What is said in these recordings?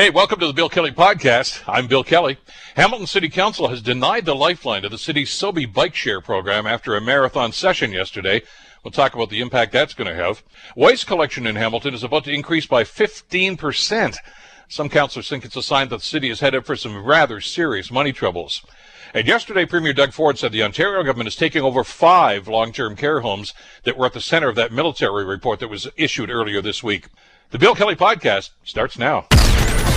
Hey, welcome to the Bill Kelly Podcast. I'm Bill Kelly. Hamilton City Council has denied the lifeline to the city's SoBi bike share program after a marathon session yesterday. We'll talk about the impact that's going to have. Waste collection in Hamilton is about to increase by 15%. Some councillors think it's a sign that the city is headed for some rather serious money troubles. And yesterday, Premier Doug Ford said the Ontario government is taking over five long-term care homes that were at the center of that military report that was issued earlier this week. The Bill Kelly Podcast starts now.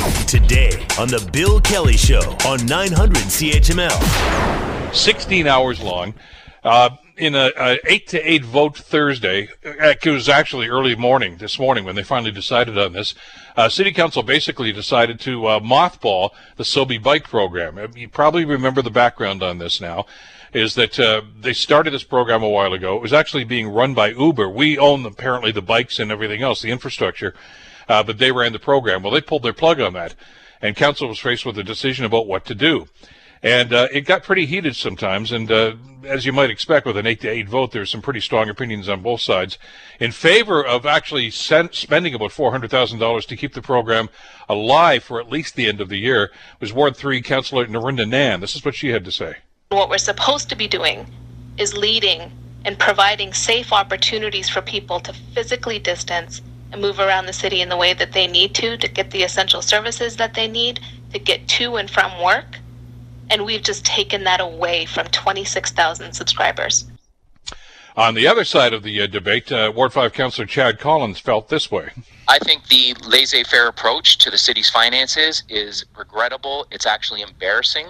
Today on The Bill Kelly Show on 900 CHML. 16 hours long. Uh, in a, a, eight to eight vote Thursday, it was actually early morning this morning when they finally decided on this. Uh, City Council basically decided to uh, mothball the SoBi bike program. Uh, you probably remember the background on this now. Is that uh, they started this program a while ago? It was actually being run by Uber. We own apparently the bikes and everything else, the infrastructure uh, but they ran the program. Well, they pulled their plug on that, and council was faced with a decision about what to do. And uh, it got pretty heated sometimes, and uh, as you might expect with an eight to eight vote, there's some pretty strong opinions on both sides in favor of actually sent, spending about four hundred thousand dollars to keep the program alive for at least the end of the year. Was Ward Three Councillor Nrinder Nann. This is what she had to say. What we're supposed to be doing is leading and providing safe opportunities for people to physically distance move around the city in the way that they need to to get the essential services that they need to get to and from work. And we've just taken that away from 26,000 subscribers. On the other side of the uh, debate, uh, Ward 5 Councillor Chad Collins felt this way. I think the laissez faire approach to the city's finances is regrettable. It's actually embarrassing.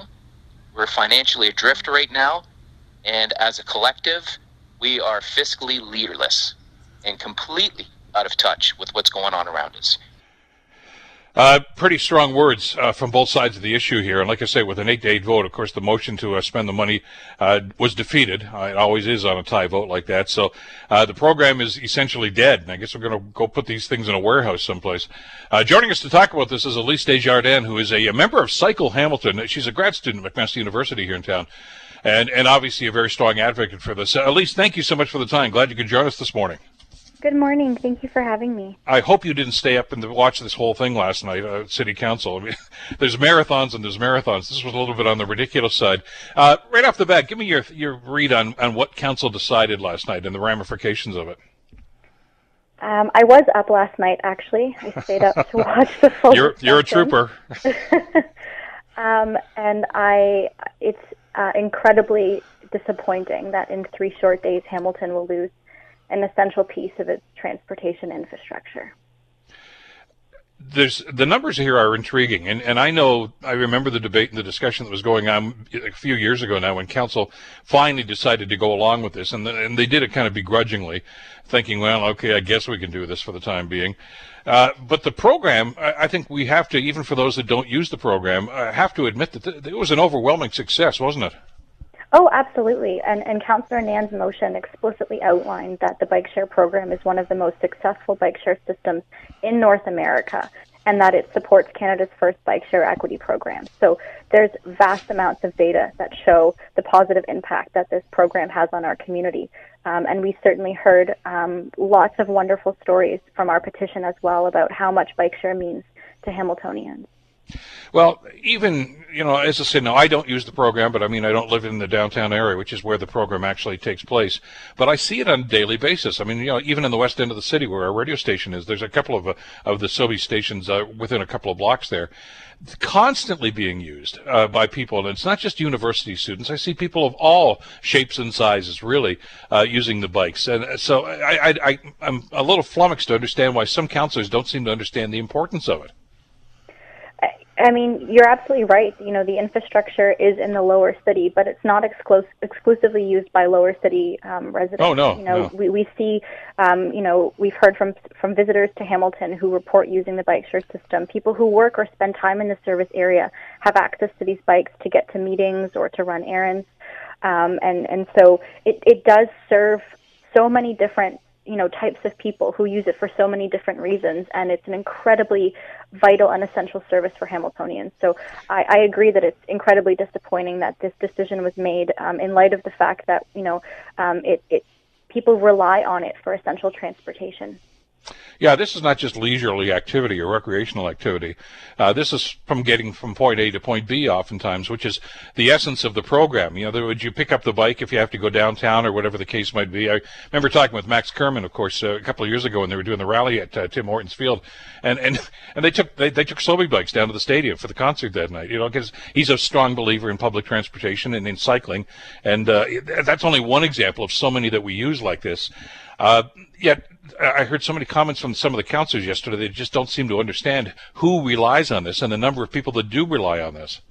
We're financially adrift right now, and as a collective, we are fiscally leaderless and completely out of touch with what's going on around us. Uh, pretty strong words uh, from both sides of the issue here. And like I say, with an 8 to 8 vote, of course, the motion to uh, spend the money uh, was defeated. Uh, it always is on a tie vote like that. So uh, the program is essentially dead. And I guess we're going to go put these things in a warehouse someplace. joining us to talk about this is Elise Desjardins, who is a, a, member of Cycle Hamilton. She's a grad student at McMaster University here in town. And, and obviously a very strong advocate for this. Elise, thank you so much for the time. Glad you could join us this morning. Good morning. Thank you for having me. I hope you didn't stay up and watch this whole thing last night uh, City Council. I mean, there's marathons and there's marathons. This was a little bit on the ridiculous side. Uh, right off the bat, give me your your read on, on what Council decided last night and the ramifications of it. Um, I was up last night, actually. I stayed up to watch the full. You're you're a trooper. um, and I, it's uh, incredibly disappointing that in three short days Hamilton will lose an essential piece of its transportation infrastructure. There's the numbers here are intriguing, and, and I know I remember the debate and the discussion that was going on a few years ago now when council finally decided to go along with this, and the, and they did it kind of begrudgingly, thinking, well, okay, I guess we can do this for the time being. Uh, but the program, I, I, think we have to, even for those that don't use the program, uh, have to admit that th- it was an overwhelming success, wasn't it? Oh, absolutely. And, and Councillor Nann's motion explicitly outlined that the bike share program is one of the most successful bike share systems in North America and that it supports Canada's first bike share equity program. So there's vast amounts of data that show the positive impact that this program has on our community. Um, and we certainly heard um, lots of wonderful stories from our petition as well about how much bike share means to Hamiltonians. Well, even, you know, as I said, no, I don't use the program, but I mean, I don't live in the downtown area, which is where the program actually takes place. But I see it on a daily basis. I mean, you know, even in the west end of the city where our radio station is, there's a couple of, uh, of the SoBi stations uh, within a couple of blocks there constantly being used uh, by people. And it's not just university students. I see people of all shapes and sizes really uh, using the bikes. And uh, so I, I, I, I'm a little flummoxed to understand why some councillors don't seem to understand the importance of it. I mean, you're absolutely right. You know, the infrastructure is in the lower city, but it's not exclu- exclusively used by lower city um, residents. Oh no! You know, no. we we see, um, you know, we've heard from from visitors to Hamilton who report using the bike share system. People who work or spend time in the service area have access to these bikes to get to meetings or to run errands, um, and and so it it does serve so many different you know types of people who use it for so many different reasons and it's an incredibly vital and essential service for hamiltonians. So i, I agree that it's incredibly disappointing that this decision was made um, in light of the fact that you know um, it, it people rely on it for essential transportation Yeah, this is not just leisurely activity or recreational activity. Uh, this is from getting from point A to point B oftentimes, which is the essence of the program. You know, would you pick up the bike if you have to go downtown or whatever the case might be? I remember talking with Max Kerman, of course, uh, a couple of years ago when they were doing the rally at uh, Tim Hortons Field, and and and they took they, they took SoBi bikes down to the stadium for the concert that night. You know, because he's a strong believer in public transportation and in cycling, and uh, that's only one example of so many that we use like this. Uh, yet I heard so many comments from some of the councillors yesterday. They just don't seem to understand who relies on this and the number of people that do rely on this.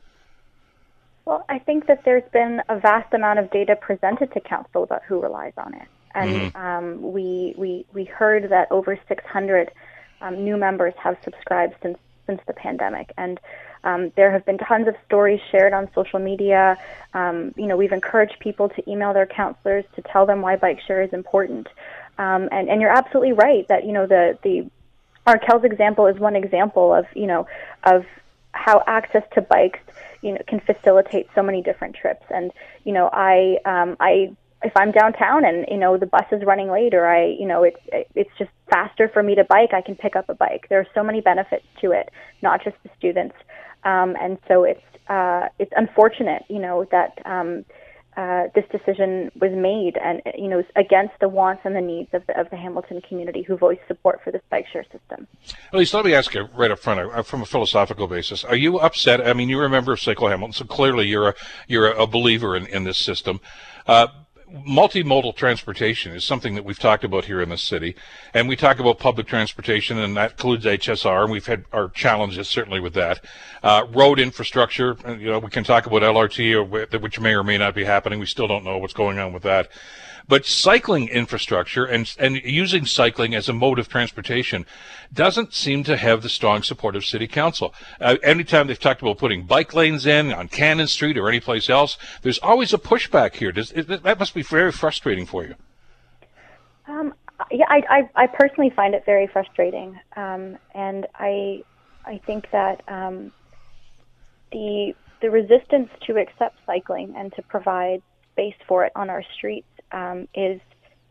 Well, I think that there's been a vast amount of data presented to council about who relies on it, and mm-hmm. um, we we we heard that over 600 um, new members have subscribed since since the pandemic, and um, there have been tons of stories shared on social media. Um, you know, we've encouraged people to email their counselors to tell them why bike share is important. Um, and, and you're absolutely right that, you know, the, the Arkells' example is one example of, you know, of how access to bikes, you know, can facilitate so many different trips. And, you know, I, um, I, if I'm downtown and, you know, the bus is running late or I, you know, it's, it's just faster for me to bike, I can pick up a bike. There are so many benefits to it, not just the students. Um, and so it's, uh, it's unfortunate, you know, that, um, uh, this decision was made and you know against the wants and the needs of the, of the Hamilton community who voiced support for this bike share system. At least let me ask you right up front, uh, from a philosophical basis, are you upset? I mean, you're a member of Cycle Hamilton, so clearly you're a you're a believer in, in this system. Uh, multimodal transportation is something that we've talked about here in the city, and we talk about public transportation, and that includes HSR, and we've had our challenges certainly with that. Uh, road infrastructure, you know, we can talk about LRT, or, which may or may not be happening. We still don't know what's going on with that. But cycling infrastructure and, and using cycling as a mode of transportation doesn't seem to have the strong support of city council. Uh, anytime they've talked about putting bike lanes in on Cannon Street or anyplace else, there's always a pushback here. Does, it, that must be very frustrating for you. Um, yeah, I, I, I, personally find it very frustrating, um, and I I think that um, the the resistance to accept cycling and to provide space for it on our streets um, is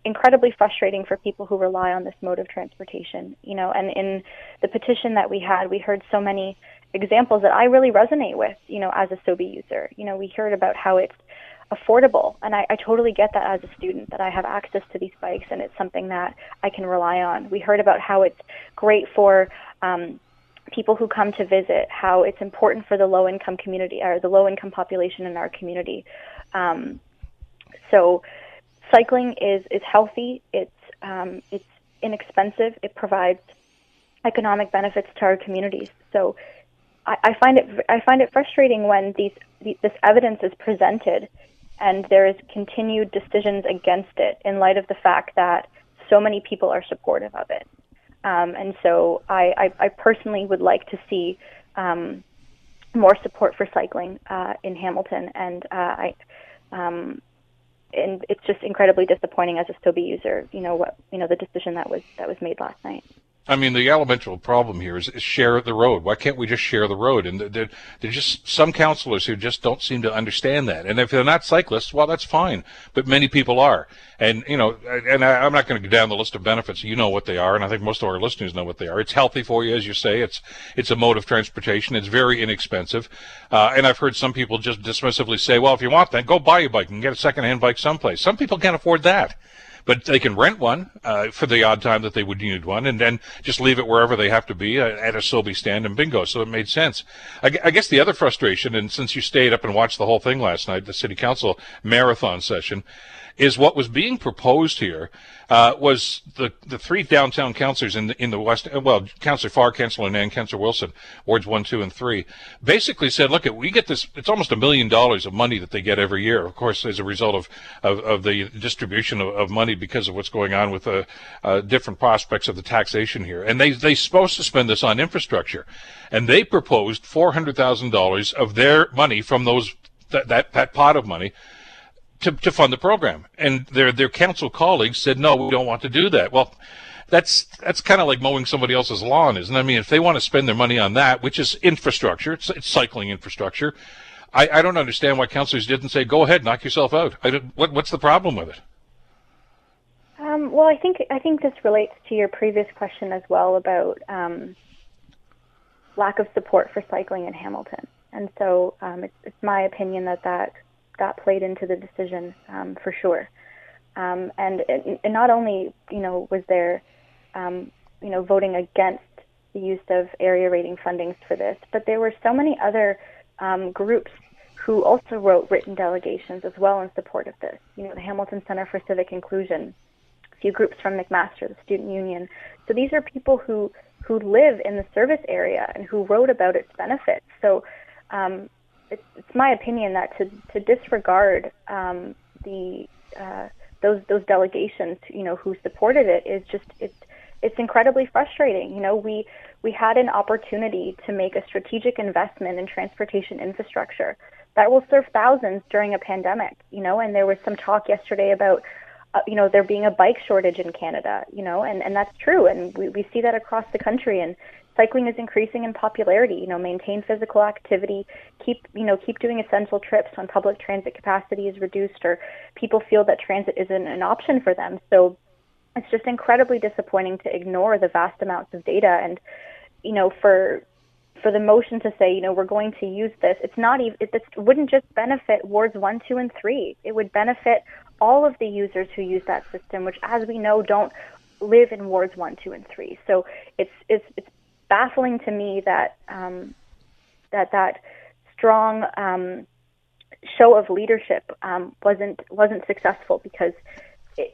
incredibly frustrating for people who rely on this mode of transportation. You know, and in the petition that we had, we heard so many examples that I really resonate with. You know, as a SOBI user, you know, we heard about how it's affordable, and I, I totally get that as a student that I have access to these bikes and it's something that I can rely on. We heard about how it's great for um, people who come to visit, how it's important for the low income community or the low income population in our community. Um, so cycling is is healthy. It's um, it's inexpensive. It provides economic benefits to our communities. So I, I find it I find it frustrating when these, these this evidence is presented and there is continued decisions against it in light of the fact that so many people are supportive of it. Um, and so I, I, I, personally would like to see um, more support for cycling uh, in Hamilton, and uh, I, um, and it's just incredibly disappointing as a SOBI user. You know what? You know the decision that was that was made last night. I mean, the elemental problem here is, is, share the road. Why can't we just share the road? And there, there's just some councilors who just don't seem to understand that. And if they're not cyclists, well, that's fine. But many people are. And, you know, and I, am not going to go down the list of benefits. You know what they are. And I think most of our listeners know what they are. It's healthy for you, as you say. It's, it's a mode of transportation. It's very inexpensive. Uh, and I've heard some people just dismissively say, well, if you want that, go buy a bike and get a secondhand bike someplace. Some people can't afford that but they can rent one uh, for the odd time that they would need one, and then just leave it wherever they have to be uh, at a SoBi stand and bingo. So it made sense. I, I, guess the other frustration, and since you stayed up and watched the whole thing last night, the city council marathon session, is what was being proposed here uh, was the the three downtown councilors in the in the west. Uh, well, Councilor Farr, Councilor Nann, Councilor Wilson, wards one, two, and three, basically said, "Look, we get this. It's almost a million dollars of money that they get every year. Of course, as a result of of, of the distribution of, of, money because of what's going on with uh, uh, different prospects of the taxation here. And they they supposed to spend this on infrastructure, and they proposed four hundred thousand dollars of their money from those that that pot of money to, to fund the program. And their their council colleagues said, no, we don't want to do that. Well, that's that's kind of like mowing somebody else's lawn, isn't it? I mean, if they want to spend their money on that, which is infrastructure, it's, it's cycling infrastructure. I, I don't understand why councilors didn't say, go ahead, knock yourself out. what, what's the problem with it? Um, well, I think I think this relates to your previous question as well about um, lack of support for cycling in Hamilton, and so um, it's, it's, my opinion that that that played into the decision um, for sure. Um, and, and, not only you know was there um, you know voting against the use of area rating fundings for this, but there were so many other groups who also wrote written delegations as well in support of this. You know, the Hamilton Center for Civic Inclusion, a few groups from McMaster, the Student Union. So these are people who who live in the service area and who wrote about its benefits. So um, it's, it's my opinion that to to disregard um, the uh, those those delegations, you know, who supported it is just it's it's incredibly frustrating. You know, we we had an opportunity to make a strategic investment in transportation infrastructure that will serve thousands during a pandemic, you know, and there was some talk yesterday about, uh, you know, there being a bike shortage in Canada, you know, and, and that's true. And we, we see that across the country and cycling is increasing in popularity, you know, maintain physical activity, keep, you know, keep doing essential trips when public transit capacity is reduced or people feel that transit isn't an option for them. So it's just incredibly disappointing to ignore the vast amounts of data and, you know, for for the motion to say, you know, we're going to use this, it's not even, it, it wouldn't just benefit wards one, two, and three. It would benefit all of the users who use that system, which, as we know, don't live in wards one, two, and three. So it's it's it's baffling to me that um, that that strong um, show of leadership um, wasn't wasn't successful because. It,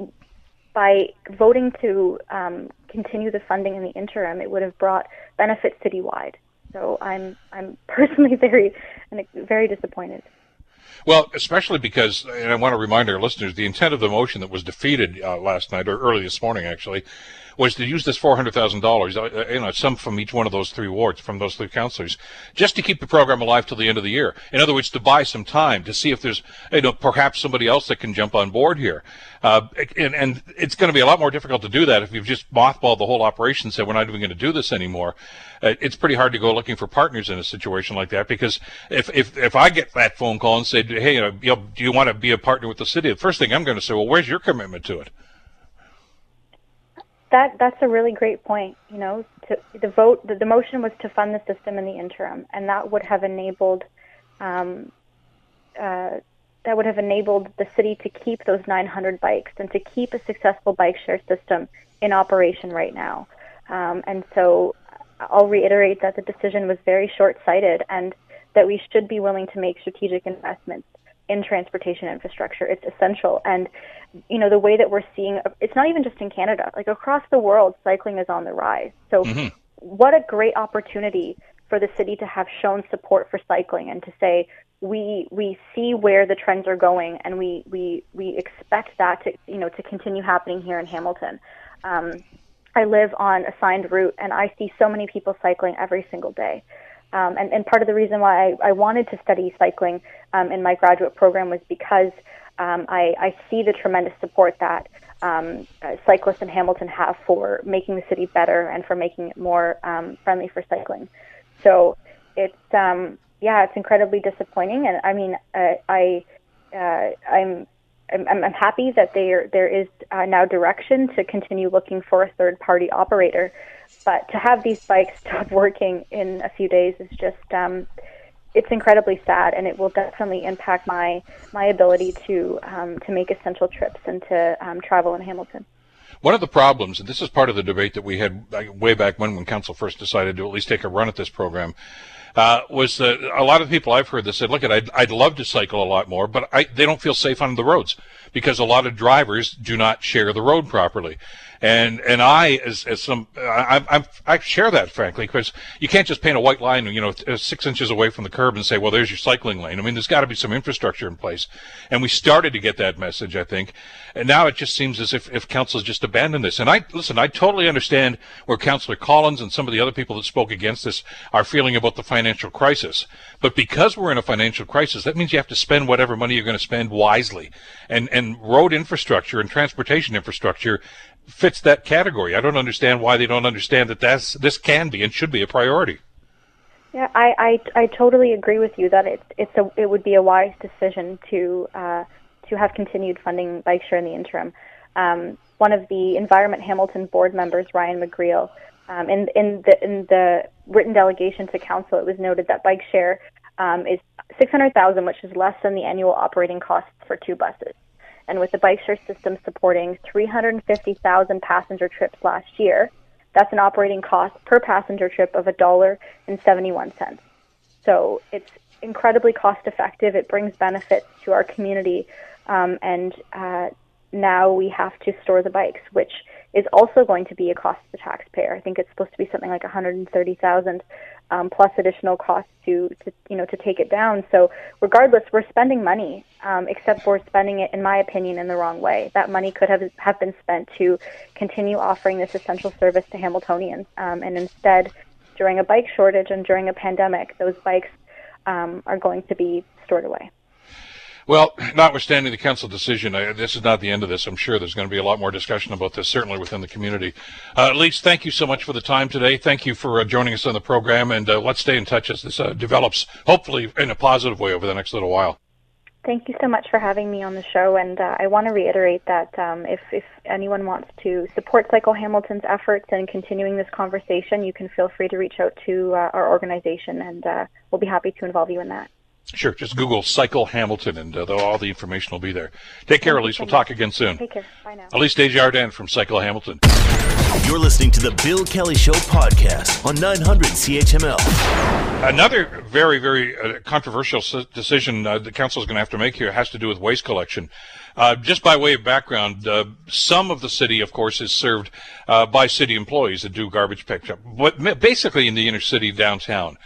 by voting to um, continue the funding in the interim, it would have brought benefits citywide. So I'm I'm personally very very disappointed. Well, especially because, and I want to remind our listeners, the intent of the motion that was defeated uh, last night or early this morning, actually, was to use this $400,000, uh, uh, you know, some from each one of those three wards, from those three councillors, just to keep the program alive till the end of the year. In other words, to buy some time to see if there's, you know, perhaps somebody else that can jump on board here. Uh, and, and, it's going to be a lot more difficult to do that if you've just mothballed the whole operation and said, we're not even going to do this anymore. Uh, it's pretty hard to go looking for partners in a situation like that because if, if, if I get that phone call and say, hey, you know, do you want to be a partner with the city? The first thing I'm going to say, well, where's your commitment to it? That that's a really great point. You know, to, the vote, the, the motion was to fund the system in the interim, and that would have enabled, um, uh, that would have enabled the city to keep those 900 bikes and to keep a successful bike share system in operation right now. Um, and so, I'll reiterate that the decision was very short-sighted, and that we should be willing to make strategic investments in transportation infrastructure. It's essential. And, you know, the way that we're seeing, it's not even just in Canada, like across the world, cycling is on the rise. So, mm-hmm. what a great opportunity for the city to have shown support for cycling and to say, we we see where the trends are going and we we we expect that to you know to continue happening here in Hamilton. Um, I live on a signed route and I see so many people cycling every single day. Um, and, and part of the reason why I, I wanted to study cycling um, in my graduate program was because um, I, I see the tremendous support that um, uh, cyclists in Hamilton have for making the city better and for making it more um, friendly for cycling. So it's um, yeah, it's incredibly disappointing, and I mean, uh, I uh, I'm I'm, I'm happy that there there is uh, now direction to continue looking for a third party operator, but to have these bikes stop working in a few days is just um, it's incredibly sad, and it will definitely impact my my ability to um, to make essential trips and to um, travel in Hamilton. One of the problems, and this is part of the debate that we had way back when, when council first decided to at least take a run at this program, uh, was that a lot of people I've heard that said, "Look, I'd, I'd love to cycle a lot more, but I, they don't feel safe on the roads because a lot of drivers do not share the road properly." And and I, as, as some, I, I, I share that frankly because you can't just paint a white line, you know, uh, six inches away from the curb and say, well, there's your cycling lane. I mean, there's got to be some infrastructure in place. And we started to get that message, I think. And now it just seems as if, if council has just abandoned this. And I, listen, I totally understand where Councillor Collins and some of the other people that spoke against this are feeling about the financial crisis. But because we're in a financial crisis, that means you have to spend whatever money you're going to spend wisely. And, and road infrastructure and transportation infrastructure fits that category. I don't understand why they don't understand that that's, this can be and should be a priority. Yeah, I, I, I totally agree with you that it, it's a, it would be a wise decision to, uh, to have continued funding bike share in the interim. Um, one of the Environment Hamilton board members, Ryan McGreal, um, in, in, the, in the written delegation to council, it was noted that bike share um, is 600,000, which is less than the annual operating costs for two buses. And with the bike share system supporting 350,000 passenger trips last year, that's an operating cost per passenger trip of a dollar and 71 cents. So it's incredibly cost effective. It brings benefits to our community, um, and uh, now we have to store the bikes, which is also going to be a cost to the taxpayer. I think it's supposed to be something like 130,000 um, plus additional costs to, to you know to take it down. So regardless, we're spending money, um, except we're spending it, in my opinion, in the wrong way. That money could have have been spent to continue offering this essential service to Hamiltonians, um, and instead, during a bike shortage and during a pandemic, those bikes um, are going to be stored away. Well, notwithstanding the council decision, uh, this is not the end of this. I'm sure there's going to be a lot more discussion about this, certainly within the community. Uh, Elise, thank you so much for the time today. Thank you for uh, joining us on the program, and uh, let's stay in touch as this uh, develops, hopefully in a positive way over the next little while. Thank you so much for having me on the show, and uh, I want to reiterate that um, if, if anyone wants to support Cycle Hamilton's efforts and continuing this conversation, you can feel free to reach out to our organization, and we'll be happy to involve you in that. Sure. Just Google Cycle Hamilton, and uh, all the information will be there. Take care, Elise. We'll talk again soon. Take care. Bye now. Elise Desjardins from Cycle Hamilton. You're listening to the Bill Kelly Show podcast on 900 CHML. Another very, very uh, controversial decision uh, the council is going to have to make here has to do with waste collection. Uh, just by way of background, uh, some of the city, of course, is served uh, by city employees that do garbage pickup, but basically in the inner city downtown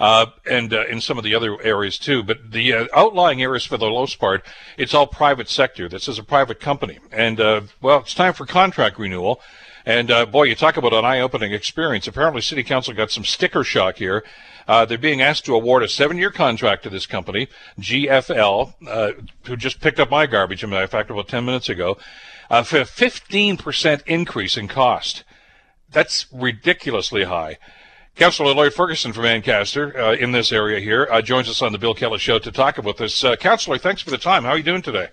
uh, and uh, in some of the other areas too. But the uh, outlying areas, for the most part, it's all private sector. This is a private company, and uh, well, it's time for contract renewal. And uh, boy, you talk about an eye-opening experience. Apparently, City Council got some sticker shock here. Uh, they're being asked to award a seven-year contract to this company, GFL, uh, who just picked up my garbage, in fact, about 10 minutes ago, uh, for a 15% increase in cost. That's ridiculously high. Councillor Lloyd Ferguson from Ancaster uh, in this area here uh, joins us on the Bill Kelly Show to talk about this. Uh, Councillor, thanks for the time. How are you doing today?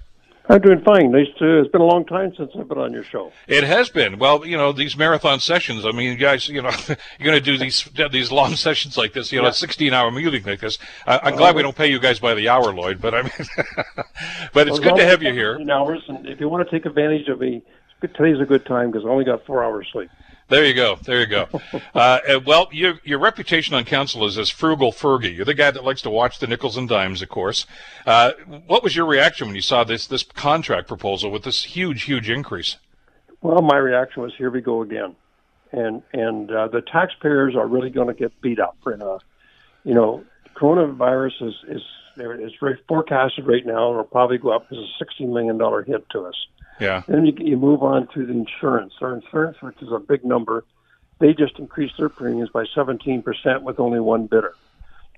I'm doing fine. Nice to, it's been a long time since I've been on your show. It has been. Well, you know, these marathon sessions, I mean, you guys, you know, you're going to do these these long sessions like this, you know, yeah. 16 hour meeting like this. I, am glad we don't pay you guys by the hour, Lloyd, but I mean, but it's well, good to have you here. Hours, and if you want to take advantage of me, today's a good time because I only got four hours sleep. There you go. There you go. Uh, well, your your reputation on council is as frugal Fergie. You're the guy that likes to watch the nickels and dimes, of course. Uh, what was your reaction when you saw this this contract proposal with this huge, huge increase? Well, my reaction was, here we go again, and and uh, the taxpayers are really going to get beat up. In a, you know, coronavirus is is is forecasted right now, and will probably go up as a sixty million dollar hit to us. Yeah. Then you, you move on to the insurance. Our insurance, which is a big number, they just increased their premiums by 17% with only one bidder.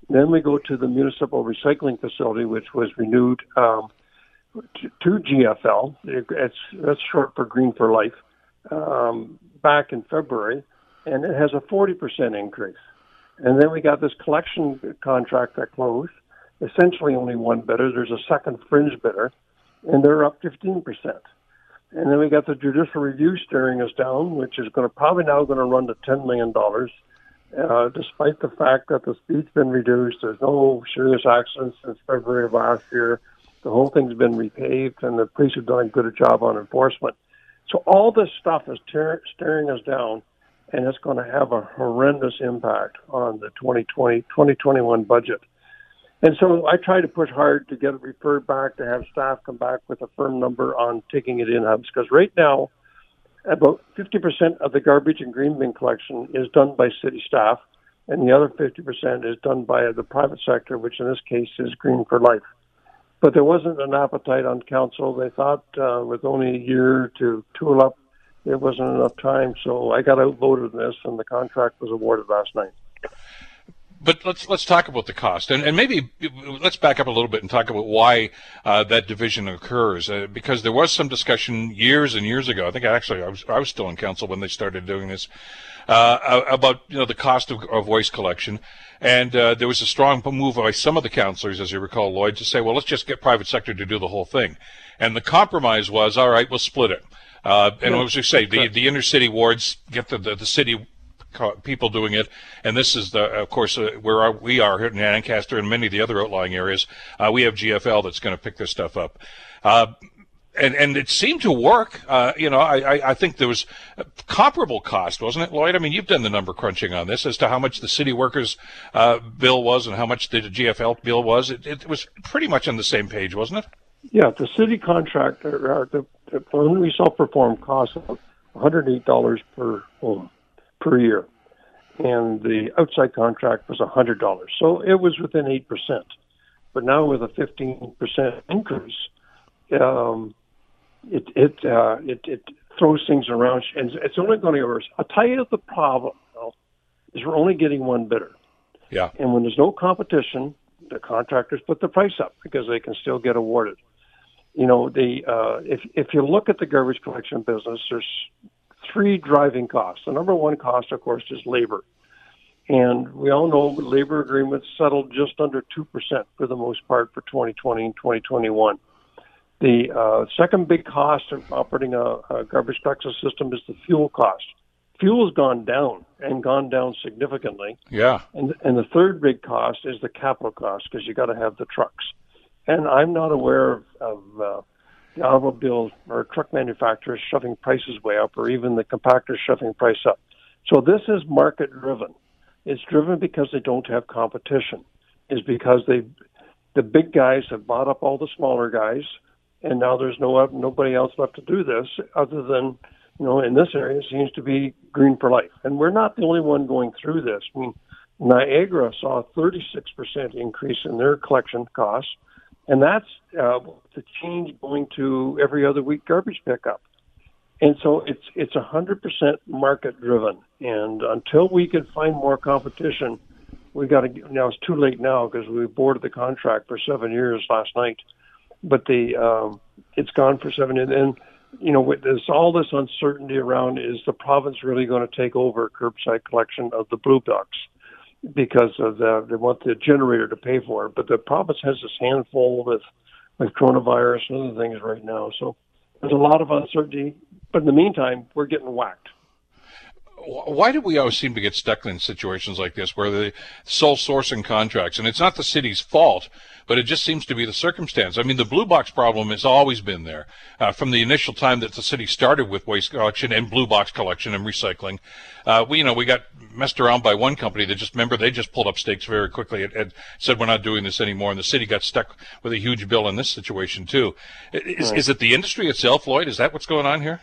Then we go to the municipal recycling facility, which was renewed um, to, to GFL. It's that's short for Green for Life. Um, back in February, and it has a 40% increase. And then we got this collection contract that closed. Essentially, only one bidder. There's a second fringe bidder, and they're up 15 percent. And then we got the judicial review staring us down, which is going to probably now going to run to ten million dollars, uh, despite the fact that the speed's been reduced. There's no serious accidents since February of last year. The whole thing's been repaved, and the police have done a good job on enforcement. So all this stuff is tear- staring us down, and it's going to have a horrendous impact on the 2020 2021 budget. And so I try to push hard to get it referred back to have staff come back with a firm number on taking it in hubs because right now, about 50% of the garbage and green bin collection is done by city staff, and the other 50% is done by the private sector, which in this case is Green for Life. But there wasn't an appetite on council. They thought uh, with only a year to tool up, there wasn't enough time. So I got outvoted in this, and the contract was awarded last night but let's let's talk about the cost, and and maybe let's back up a little bit and talk about why uh, that division occurs. Uh, because there was some discussion years and years ago. I think actually I was I was still in council when they started doing this uh, about you know the cost of, of waste collection, and uh, there was a strong move by some of the councillors, as you recall, Lloyd, to say, well, let's just get private sector to do the whole thing, and the compromise was, all right, we'll split it. Uh, and yeah. as you say, the, the inner city wards get the, the, the city people doing it. And this is the, of course, uh, where we are here in Ancaster and many of the other outlying areas. Uh, we have GFL that's going to pick this stuff up. Uh, and and it seemed to work. Uh, you know, I, I think there was comparable cost, wasn't it, Lloyd? I mean, you've done the number crunching on this as to how much the city workers' uh, bill was and how much the GFL bill was. It, it was pretty much on the same page, wasn't it? Yeah, the city contractor, the, the we self-perform costs $108 per home per year, and the outside contract was $100. So it was within 8%. But now with a 15% increase, um, it it, uh, it it throws things around, and it's only going to get worse. I'll tell you the problem though, is we're only getting one bidder. Yeah. And when there's no competition, the contractors put the price up because they can still get awarded. You know, the uh, if if you look at the garbage collection business, there's three driving costs. The number one cost, of course, is labor. And we all know labor agreements settled just under 2% for the most part for 2020 and 2021. The uh, second big cost of operating a, a garbage collection system is the fuel cost. Fuel has gone down and gone down significantly. Yeah. And and the third big cost is the capital cost because you got to have the trucks. And I'm not aware of, of uh, automobile or truck manufacturers shoving prices way up, or even the compactors shoving price up. So this is market driven. It's driven because they don't have competition. Is because they, the big guys have bought up all the smaller guys and now there's no nobody else left to do this other than you know in this area seems to be green for life and we're not the only one going through this i mean niagara saw a 36% increase in their collection costs and that's uh, the change going to every other week garbage pickup. And so it's it's a 100% market driven. And until we can find more competition we got to now it's too late now because we boarded the contract for seven years last night. But the um, it's gone for seven. And, and you know, with all this uncertainty around, is the province really going to take over curbside collection of the blue box because of the they want the generator to pay for it, but the province has this handful with with coronavirus and other things right now. So there's a lot of uncertainty. But in the meantime, we're getting whacked why do we always seem to get stuck in situations like this where the sole sourcing contracts? And it's not the city's fault but it just seems to be the circumstance. I mean the blue box problem has always been there uh, from the initial time that the city started with waste collection and blue box collection and recycling. Uh, we you know we got messed around by one company that just remember they just pulled up stakes very quickly and, and said we're not doing this anymore. And the city got stuck with a huge bill in this situation too. Is, right. is it the industry itself lloyd? Is that what's going on here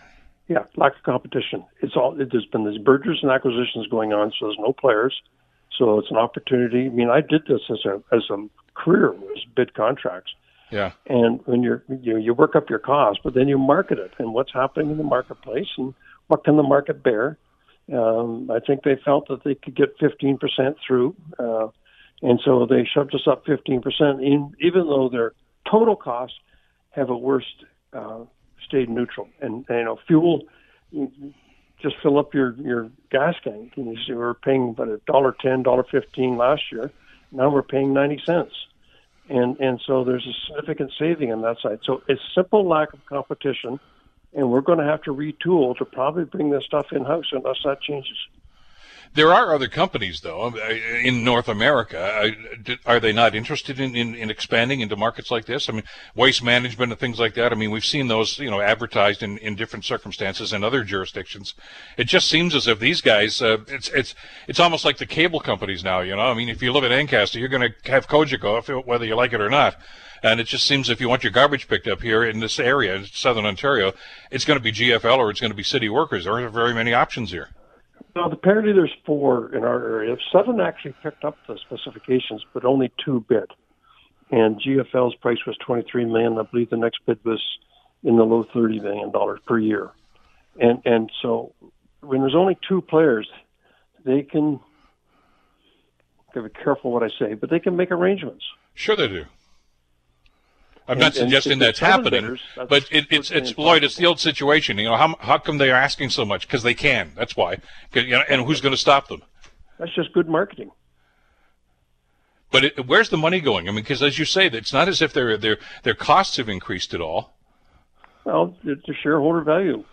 yeah, lack of competition. It's all. It, there's been these mergers and acquisitions going on, so there's no players. So it's an opportunity. I mean, I did this as a as a career was bid contracts. Yeah. And when you're you you work up your cost, but then you market it and what's happening in the marketplace and what can the market bear. Um, I think they felt that they could get 15% through, uh, and so they shoved us up 15%. In, even though their total costs have a worse uh, stayed neutral. And, you know, fuel, just fill up your your gas tank. And you see, we were paying about a dollar ten, dollar fifteen last year. Now we're paying ninety cents, and and so there's a significant saving on that side. So it's simple lack of competition, and we're going to have to retool to probably bring this stuff in house unless that changes. There are other companies, though, um, in North America. Are they not interested in, in, in, expanding into markets like this? I mean, waste management and things like that. I mean, we've seen those, you know, advertised in, in different circumstances in other jurisdictions. It just seems as if these guys, uh, it's it's it's almost like the cable companies now. You know, I mean, if you live in Ancaster, you're going to have Cogeco, whether you like it or not. And it just seems if you want your garbage picked up here in this area, in southern Ontario, it's going to be GFL or it's going to be city workers. There aren't very many options here. Well, apparently there's four in our area. Seven actually picked up the specifications, but only two bid. And GFL's price was 23 million. I believe the next bid was in the low 30 million dollars per year. And and so when there's only two players, they can. Be careful what I say, but they can make arrangements. Sure, they do. I'm not suggesting that's happening, that's but it, it's it's Lloyd. It's the old situation. You know, how how come they are asking so much? Because they can. That's why. You know, and who's going to stop them? That's just good marketing. But it, where's the money going? I mean, because as you say, it's not as if their their their costs have increased at all. Well, it's a shareholder value.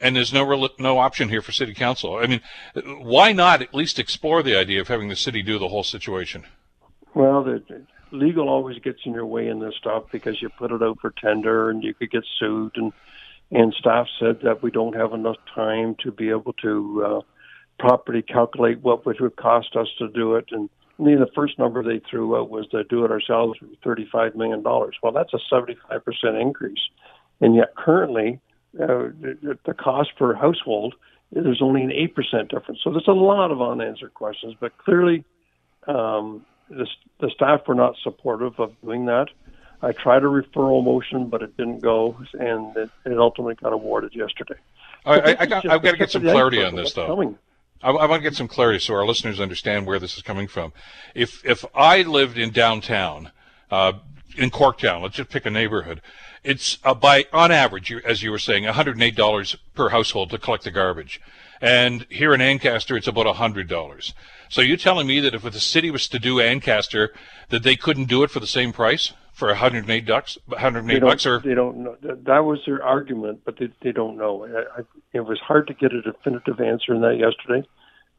and there's no no option here for city council. I mean, why not at least explore the idea of having the city do the whole situation? Well, the, legal always gets in your way in this stuff because you put it out for tender and you could get sued and and staff said that we don't have enough time to be able to uh, properly calculate what it would cost us to do it and I mean, the first number they threw out was to do it ourselves for $35 million. Well, that's a 75% increase. And yet, currently, uh, the, the cost per household, there's only an 8% difference. So there's a lot of unanswered questions, but clearly, um, the, the staff were not supportive of doing that. I tried a referral motion, but it didn't go, and it, it ultimately got awarded yesterday. I, I, I got, I've got to get some clarity on this, though. Coming. I, I want to get some clarity so our listeners understand where this is coming from. If if I lived in downtown, uh, in Corktown, let's just pick a neighborhood. It's uh, by on average, as you were saying, $108 per household to collect the garbage, and here in Ancaster, it's about $100. So you're telling me that if the city was to do Ancaster, that they couldn't do it for the same price? for 108 bucks, 108 bucks, or they don't know. That was their argument, but they, they don't know. I, I, it was hard to get a definitive answer in that yesterday.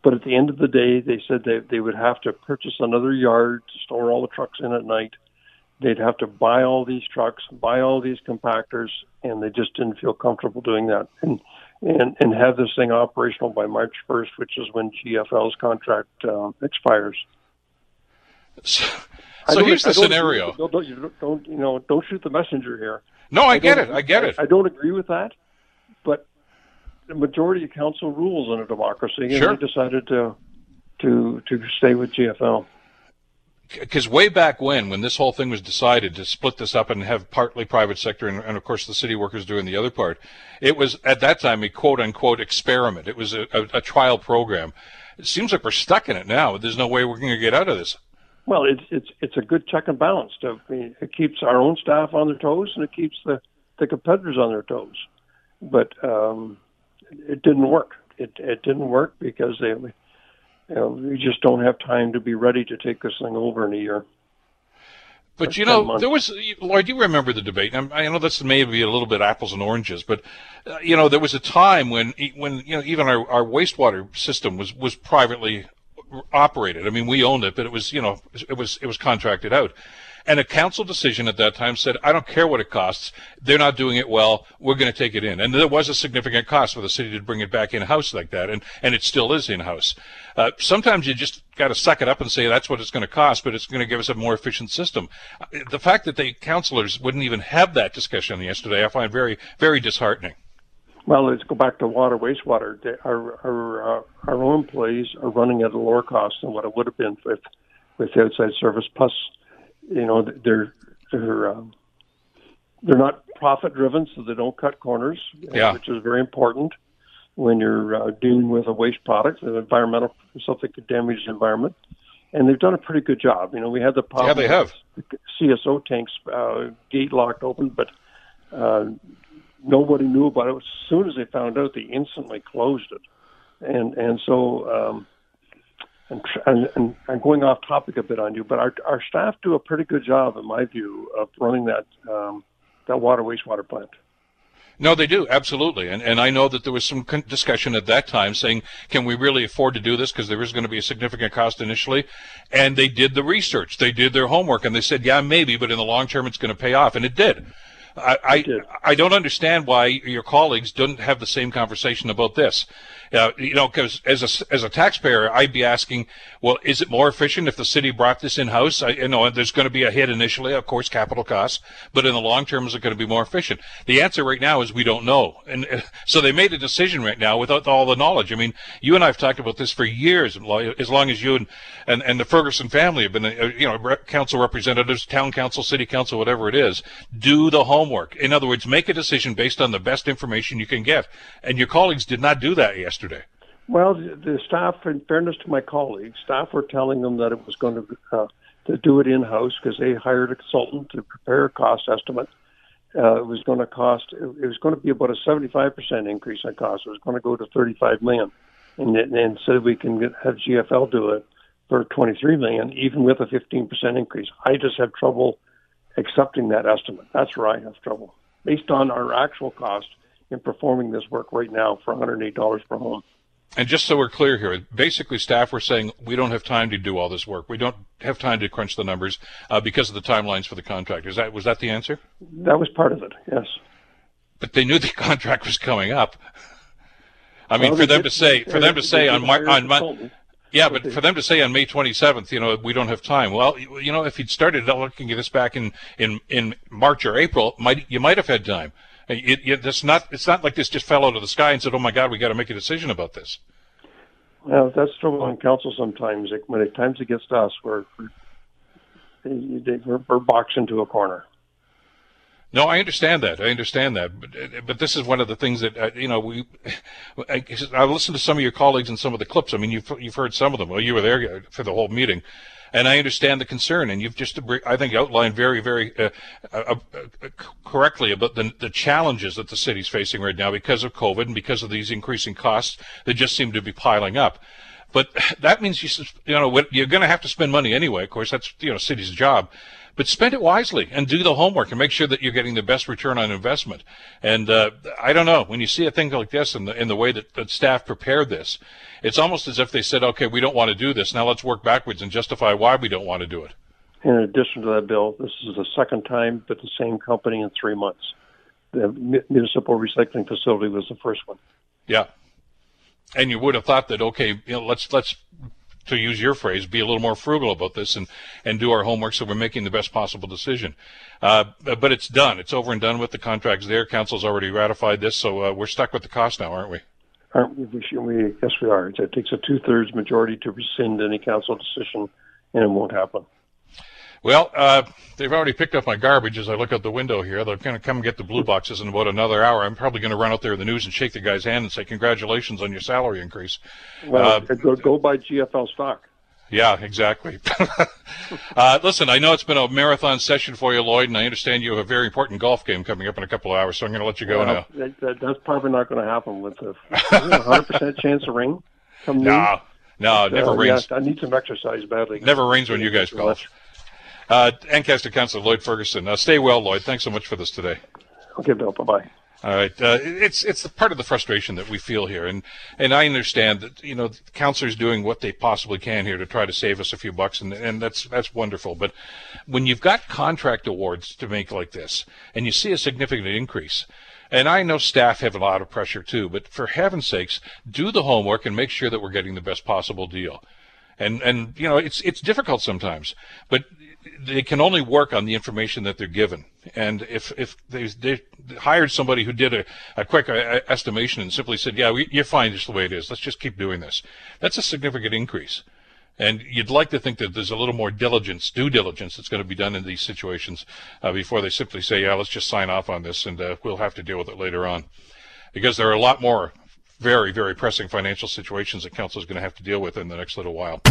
But at the end of the day, they said they they would have to purchase another yard to store all the trucks in at night. They'd have to buy all these trucks, buy all these compactors, and they just didn't feel comfortable doing that. And and and have this thing operational by March 1st, which is when GFL's contract uh, expires. So, so here's the scenario. Don't, don't, you don't, you know, don't shoot the messenger here. No, I, I get it. I get it. I don't agree with that, but the majority of council rules in a democracy, and sure. they decided to to to stay with GFL. Because way back when, when this whole thing was decided to split this up and have partly private sector and, and, of course the city workers doing the other part, it was at that time a quote unquote experiment. It was a, a, a trial program. It seems like we're stuck in it now. There's no way we're going to get out of this. Well, it's it's it's a good check and balance. To, I mean, it keeps our own staff on their toes, and it keeps the the competitors on their toes. But um, it didn't work. It it didn't work because they, you know, we just don't have time to be ready to take this thing over in a year. But you know, there was Lloyd. You remember the debate? I know that's maybe a little bit apples and oranges, but uh, you know, there was a time when when you know even our, our wastewater system was was privately operated. I mean, we owned it, but it was, you know, it was it was contracted out. And a council decision at that time said, I don't care what it costs. They're not doing it well. We're going to take it in. And there was a significant cost for the city to bring it back in house like that. And, and it still is in house. Uh, sometimes you just got to suck it up and say that's what it's going to cost, but it's going to give us a more efficient system. Uh, the fact that the councilors wouldn't even have that discussion yesterday, I find very, very disheartening. Well, let's go back to water, wastewater. Our our uh, our own employees are running at a lower cost than what it would have been with with outside service. Plus, you know, they're they're um, they're not profit driven, so they don't cut corners, yeah. which is very important when you're uh, dealing with a waste product, an environmental something that could damage the environment. And they've done a pretty good job. You know, we had the problem. Yeah, they have. The CSO tanks uh, gate locked open, but uh, nobody knew about it. As soon as they found out, they instantly closed it. And and so um, and, and, and I'm going off topic a bit on you, but our our staff do a pretty good job, in my view, of running that um, that water wastewater plant. No, they do absolutely, and and I know that there was some discussion at that time saying, can we really afford to do this because there is going to be a significant cost initially, and they did the research, they did their homework, and they said, yeah, maybe, but in the long term, it's going to pay off, and it did. I, I, I don't understand why your colleagues don't have the same conversation about this. Uh, you know, because as a, as a taxpayer, I'd be asking, well, is it more efficient if the city brought this in house? You know there's going to be a hit initially, of course, capital costs, but in the long term, is it going to be more efficient? The answer right now is we don't know, and uh, so they made a decision right now without all the knowledge. I mean, you and I have talked about this for years, as long as you and and, and the Ferguson family have been, uh, you know, council representatives, town council, city council, whatever it is. Do the homework. In other words, make a decision based on the best information you can get. And your colleagues did not do that yesterday. Well, the staff, in fairness to my colleagues, staff were telling them that it was going to uh, to do it in house because they hired a consultant to prepare a cost estimate. Uh, it was going to cost. It was going to be about a seventy-five percent increase in cost. It was going to go to thirty-five million, and, and said we can get, have GFL do it for twenty-three million, even with a fifteen percent increase. I just have trouble accepting that estimate. That's where I have trouble, based on our actual cost in performing this work right now for $108 per home. And just so we're clear here, basically staff were saying we don't have time to do all this work. We don't have time to crunch the numbers uh, because of the timelines for the contract. Is that was that the answer? That was part of it. Yes. But they knew the contract was coming up. I mean, well, for them did, to say, for them to say on Mar- on Mon- yeah, but for them to say on May 27th, you know, we don't have time. Well, you know, if you'd started looking at this back in in in March or April, might you might have had time. It, it, it's not it's not like this just fell out of the sky and said, "Oh my God, we got to make a decision about this." Well, that's trouble on council sometimes. When it times it gets to us, we're we're, we're boxed into a corner. No, I understand that. I understand that. But, but this is one of the things that, uh, you know, we, I, I listened to some of your colleagues and some of the clips. I mean, you've, you've heard some of them. Well, you were there for the whole meeting. And I understand the concern. And you've just, I think, outlined very, very uh, uh, uh, correctly about the, the challenges that the city's facing right now because of COVID and because of these increasing costs that just seem to be piling up. But that means you, you know, you're going to have to spend money anyway. Of course, that's, you know, city's job but spend it wisely and do the homework and make sure that you're getting the best return on investment. And uh, I don't know when you see a thing like this in the in the way that, that staff prepared this, it's almost as if they said, "Okay, we don't want to do this. Now let's work backwards and justify why we don't want to do it." In addition to that, Bill, this is the second time that the same company in three months. The municipal recycling facility was the first one. Yeah, and you would have thought that okay, you know, let's let's to use your phrase, be a little more frugal about this and, and do our homework so we're making the best possible decision. Uh, but it's done. It's over and done with. The contract's there. Council's already ratified this, so uh, we're stuck with the cost now, aren't we? Aren't we? we yes, we are. It takes a two-thirds majority to rescind any council decision, and it won't happen. Well, uh, they've already picked up my garbage as I look out the window here. They're going to come get the blue boxes in about another hour. I'm probably going to run out there in the news and shake the guy's hand and say, congratulations on your salary increase. Well, uh, go, go buy GFL stock. Yeah, exactly. uh, listen, I know it's been a marathon session for you, Lloyd, and I understand you have a very important golf game coming up in a couple of hours, so I'm going to let you go well, now. That, that, that's probably not going to happen with a 100% chance of rain. Come no, no, never uh, rains. Yeah, I need some exercise badly. Never rains when you guys golf. Uh, Ancaster Councilor Lloyd Ferguson. Uh, stay well, Lloyd. Thanks so much for this today. Okay, Bill. Bye bye. All right, uh, it's it's part of the frustration that we feel here, and and I understand that you know councilors doing what they possibly can here to try to save us a few bucks, and and that's that's wonderful. But when you've got contract awards to make like this, and you see a significant increase, and I know staff have a lot of pressure too, but for heaven's sakes, do the homework and make sure that we're getting the best possible deal. And and you know it's it's difficult sometimes, but they can only work on the information that they're given. And if if they, they hired somebody who did a, a quick uh, estimation and simply said, "Yeah, we, you're fine just the way it is. Let's just keep doing this," that's a significant increase. And you'd like to think that there's a little more diligence, due diligence, that's going to be done in these situations uh, before they simply say, "Yeah, let's just sign off on this, and uh, we'll have to deal with it later on," because there are a lot more very, very pressing financial situations that council is going to have to deal with in the next little while.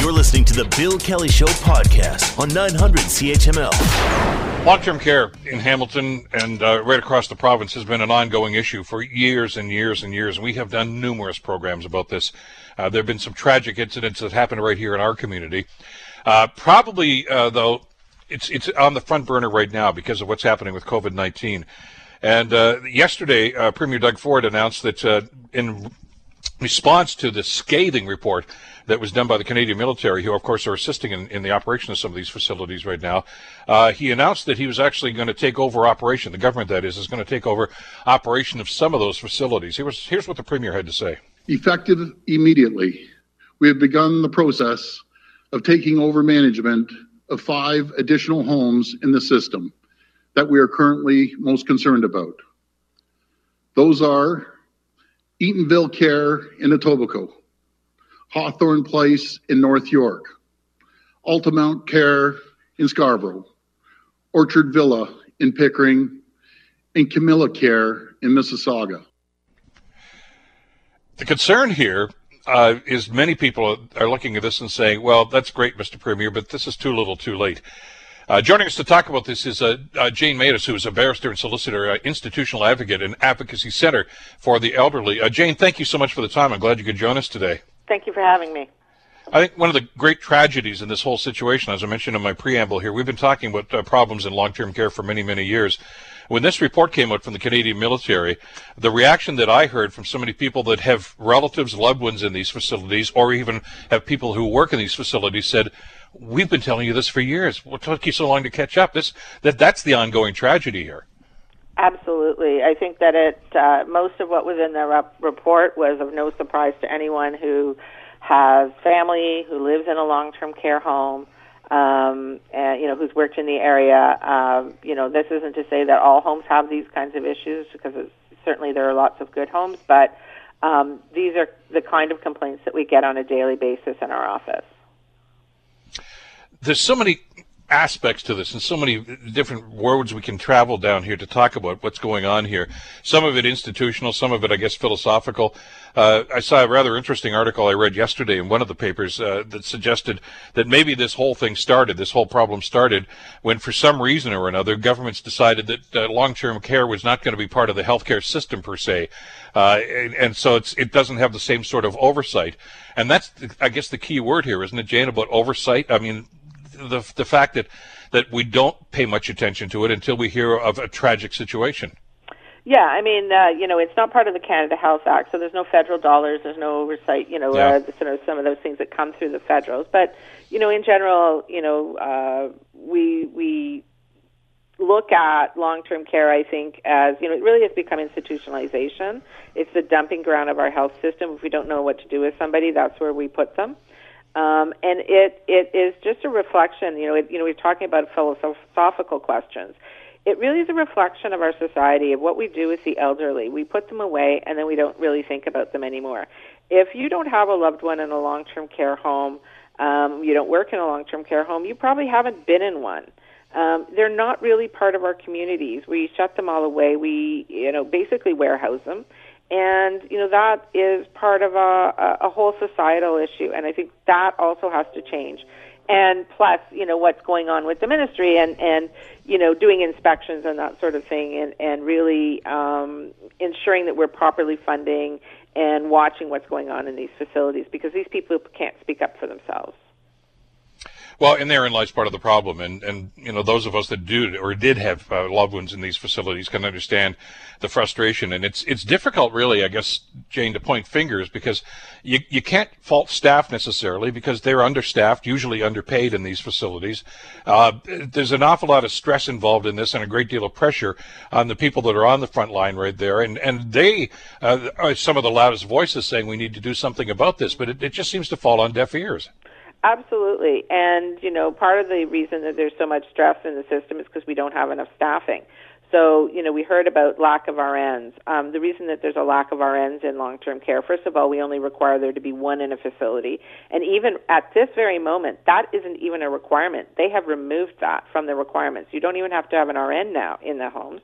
You're listening to the Bill Kelly Show podcast on 900 CHML. Long-term care in Hamilton and uh, right across the province has been an ongoing issue for years and years and years. We have done numerous programs about this. Uh, there have been some tragic incidents that happened right here in our community. Uh, probably, uh, though, it's it's on the front burner right now because of what's happening with COVID-19. And uh, yesterday, uh, Premier Doug Ford announced that uh, in response to the scathing report that was done by the Canadian military, who, of course, are assisting in, in the operation of some of these facilities right now, uh, he announced that he was actually going to take over operation. The government, that is, is going to take over operation of some of those facilities. Here was, here's what the Premier had to say. Effective immediately, we have begun the process of taking over management of five additional homes in the system that we are currently most concerned about. Those are Eatonville Care in Etobicoke, Hawthorne Place in North York, Altamont Care in Scarborough, Orchard Villa in Pickering, and Camilla Care in Mississauga. The concern here uh, is many people are looking at this and saying, well, that's great, Mr. Premier, but this is too little too late. Uh, joining us to talk about this is uh, uh, Jane Meadus, who is a barrister and solicitor, uh, institutional advocate, and advocacy center for the elderly. Uh, Jane, thank you so much for the time. I'm glad you could join us today. Thank you for having me. I think one of the great tragedies in this whole situation, as I mentioned in my preamble here, we've been talking about uh, problems in long-term care for many, many years. When this report came out from the Canadian military, the reaction that I heard from so many people that have relatives, loved ones in these facilities, or even have people who work in these facilities said, we've been telling you this for years. What took you so long to catch up? This, that, that's the ongoing tragedy here. Absolutely. I think that it, uh, most of what was in the rep- report was of no surprise to anyone who has family, who lives in a long-term care home, um, and you know who's worked in the area. Um, you know, this isn't to say that all homes have these kinds of issues because certainly there are lots of good homes, but um, these are the kind of complaints that we get on a daily basis in our office. There's so many aspects to this and so many different words we can travel down here to talk about what's going on here. Some of it institutional, some of it, I guess, philosophical. Uh, I saw a rather interesting article I read yesterday in one of the papers uh, that suggested that maybe this whole thing started, this whole problem started when, for some reason or another, governments decided that uh, long-term care was not going to be part of the healthcare system per se, uh, and, and, so it doesn't have the same sort of oversight. And that's, I guess, the key word here, isn't it, Jane, about oversight? I mean, the the fact that that we don't pay much attention to it until we hear of a tragic situation. Yeah, I mean, uh, you know, it's not part of the Canada Health Act, so there's no federal dollars, there's no oversight, you know, yeah. uh, sort of some of those things that come through the federals. But you know, in general, you know, uh, we we look at long-term care, I think, as you know, it really has become institutionalization. It's the dumping ground of our health system. If we don't know what to do with somebody, that's where we put them. Um, and it, it is just a reflection, you know, it, you know, we're talking about philosophical questions. It really is a reflection of our society, of what we do with the elderly. We put them away and then we don't really think about them anymore. If you don't have a loved one in a long term care home, um, you don't work in a long term care home, you probably haven't been in one. Um, they're not really part of our communities. We shut them all away. We, you know, basically warehouse them and you know that is part of a, a whole societal issue and i think that also has to change. And plus you know what's going on with the ministry and and you know doing inspections and that sort of thing and and really um ensuring that we're properly funding and watching what's going on in these facilities because these people can't speak up for themselves well, and therein lies part of the problem, and and you know those of us that do or did have uh, loved ones in these facilities can understand the frustration, and it's it's difficult, really, I guess, Jane, to point fingers because you you can't fault staff necessarily because they're understaffed, usually underpaid in these facilities. Uh, there's an awful lot of stress involved in this, and a great deal of pressure on the people that are on the front line right there, and and they uh, are some of the loudest voices saying we need to do something about this, but it, it just seems to fall on deaf ears. Absolutely. And, you know, part of the reason that there's so much stress in the system is because we don't have enough staffing. So, you know, we heard about lack of RNs. Um, the reason that there's a lack of RNs in long-term care, first of all, we only require there to be one in a facility. And even at this very moment, that isn't even a requirement. They have removed that from the requirements. You don't even have to have an RN now in the homes.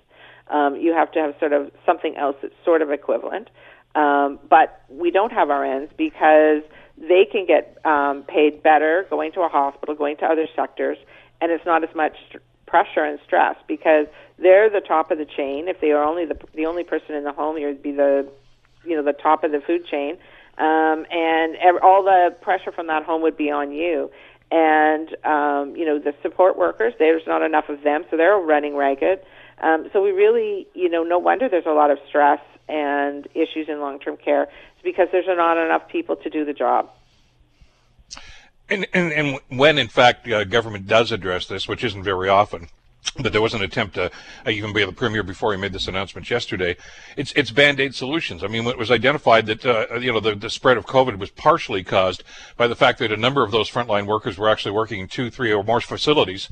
Um, you have to have sort of something else that's sort of equivalent. Um, but we don't have RNs because – they can get um, paid better going to a hospital, going to other sectors, and it's not as much st- pressure and stress because they're the top of the chain. If they are only the the only person in the home, you'd be the you know the top of the food chain, um, and ev- all the pressure from that home would be on you. And um, you know the support workers, there's not enough of them, so they're running ragged. Um, so we really, you know, no wonder there's a lot of stress and issues in long-term care because there's not enough people to do the job. And, and, and when, in fact, uh, government does address this, which isn't very often, but there was an attempt to uh, even by the premier before he made this announcement yesterday. It's it's band-aid solutions. I mean, it was identified that uh, you know the, the spread of COVID was partially caused by the fact that a number of those frontline workers were actually working in two, three, or more facilities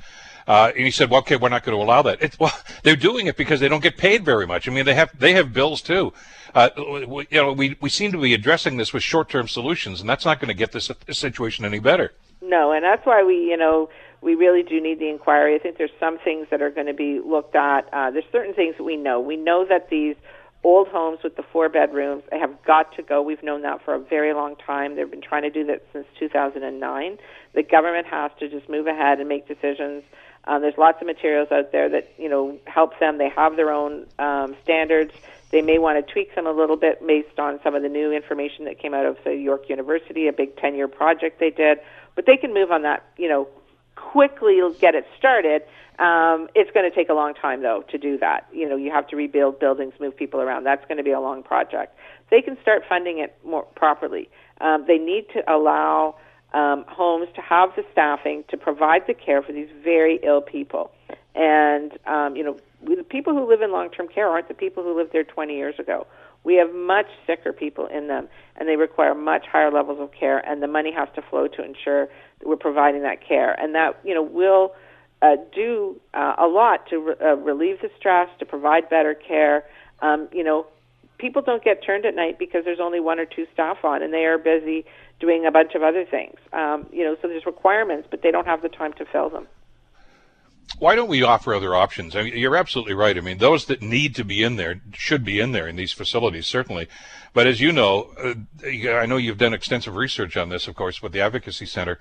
uh, and he said, "Well, okay, we're not going to allow that." It's, well, they're doing it because they don't get paid very much. I mean, they have they have bills too. Uh, we, you know, we we seem to be addressing this with short-term solutions, and that's not going to get this, this situation any better. No, and that's why we, you know, we really do need the inquiry. I think there's some things that are going to be looked at. Uh, there's certain things that we know. We know that these old homes with the four bedrooms have got to go. We've known that for a very long time. They've been trying to do that since 2009. The government has to just move ahead and make decisions Um, there's lots of materials out there that you know help them. They have their own um, standards. They may want to tweak them a little bit based on some of the new information that came out of, say, York University, a big 10-year project they did. But they can move on that, you know, quickly get it started. Um, it's going to take a long time, though, to do that. You know, you have to rebuild buildings, move people around. That's going to be a long project. They can start funding it more properly. Um, they need to allow um, homes to have the staffing to provide the care for these very ill people. And, um, you know, the people who live in long term care aren't the people who lived there 20 years ago. We have much sicker people in them, and they require much higher levels of care, and the money has to flow to ensure that we're providing that care. And that, you know, will uh, do uh, a lot to re- uh, relieve the stress, to provide better care. Um, you know, people don't get turned at night because there's only one or two staff on, and they are busy doing a bunch of other things. Um, you know, so there's requirements, but they don't have the time to fill them. Why don't we offer other options? I mean, you're absolutely right. I mean, those that need to be in there should be in there in these facilities, certainly. But as you know, uh, I know you've done extensive research on this, of course, with the Advocacy Center.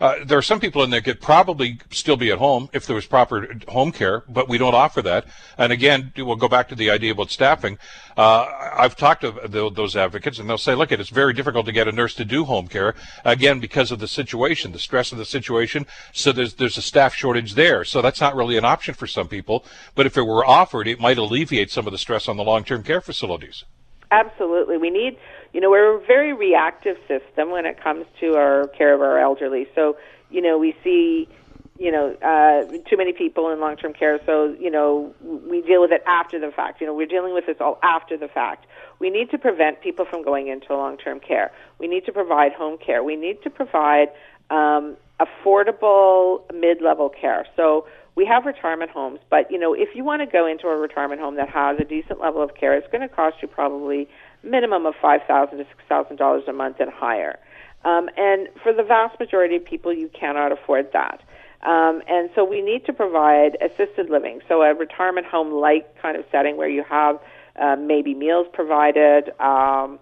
Uh, there are some people in there could probably still be at home if there was proper home care, but we don't offer that. And again, we'll go back to the idea about staffing. Uh, I've talked to the, those advocates, and they'll say, "Look, it's very difficult to get a nurse to do home care again because of the situation, the stress of the situation. So there's there's a staff shortage there. So that's not really an option for some people. But if it were offered, it might alleviate some of the stress on the long-term care facilities." Absolutely, we need you know, we're a very reactive system when it comes to our care of our elderly. So, you know, we see, you know, uh, too many people in long-term care. So, you know, we deal with it after the fact. You know, we're dealing with this all after the fact. We need to prevent people from going into long-term care. We need to provide home care. We need to provide um, affordable mid-level care. So we have retirement homes, but you know, if you want to go into a retirement home that has a decent level of care, it's going to cost you probably minimum of five thousand to six thousand dollars a month and higher. Um, and for the vast majority of people, you cannot afford that. Um, and so we need to provide assisted living, so a retirement home like kind of setting where you have uh, maybe meals provided, um,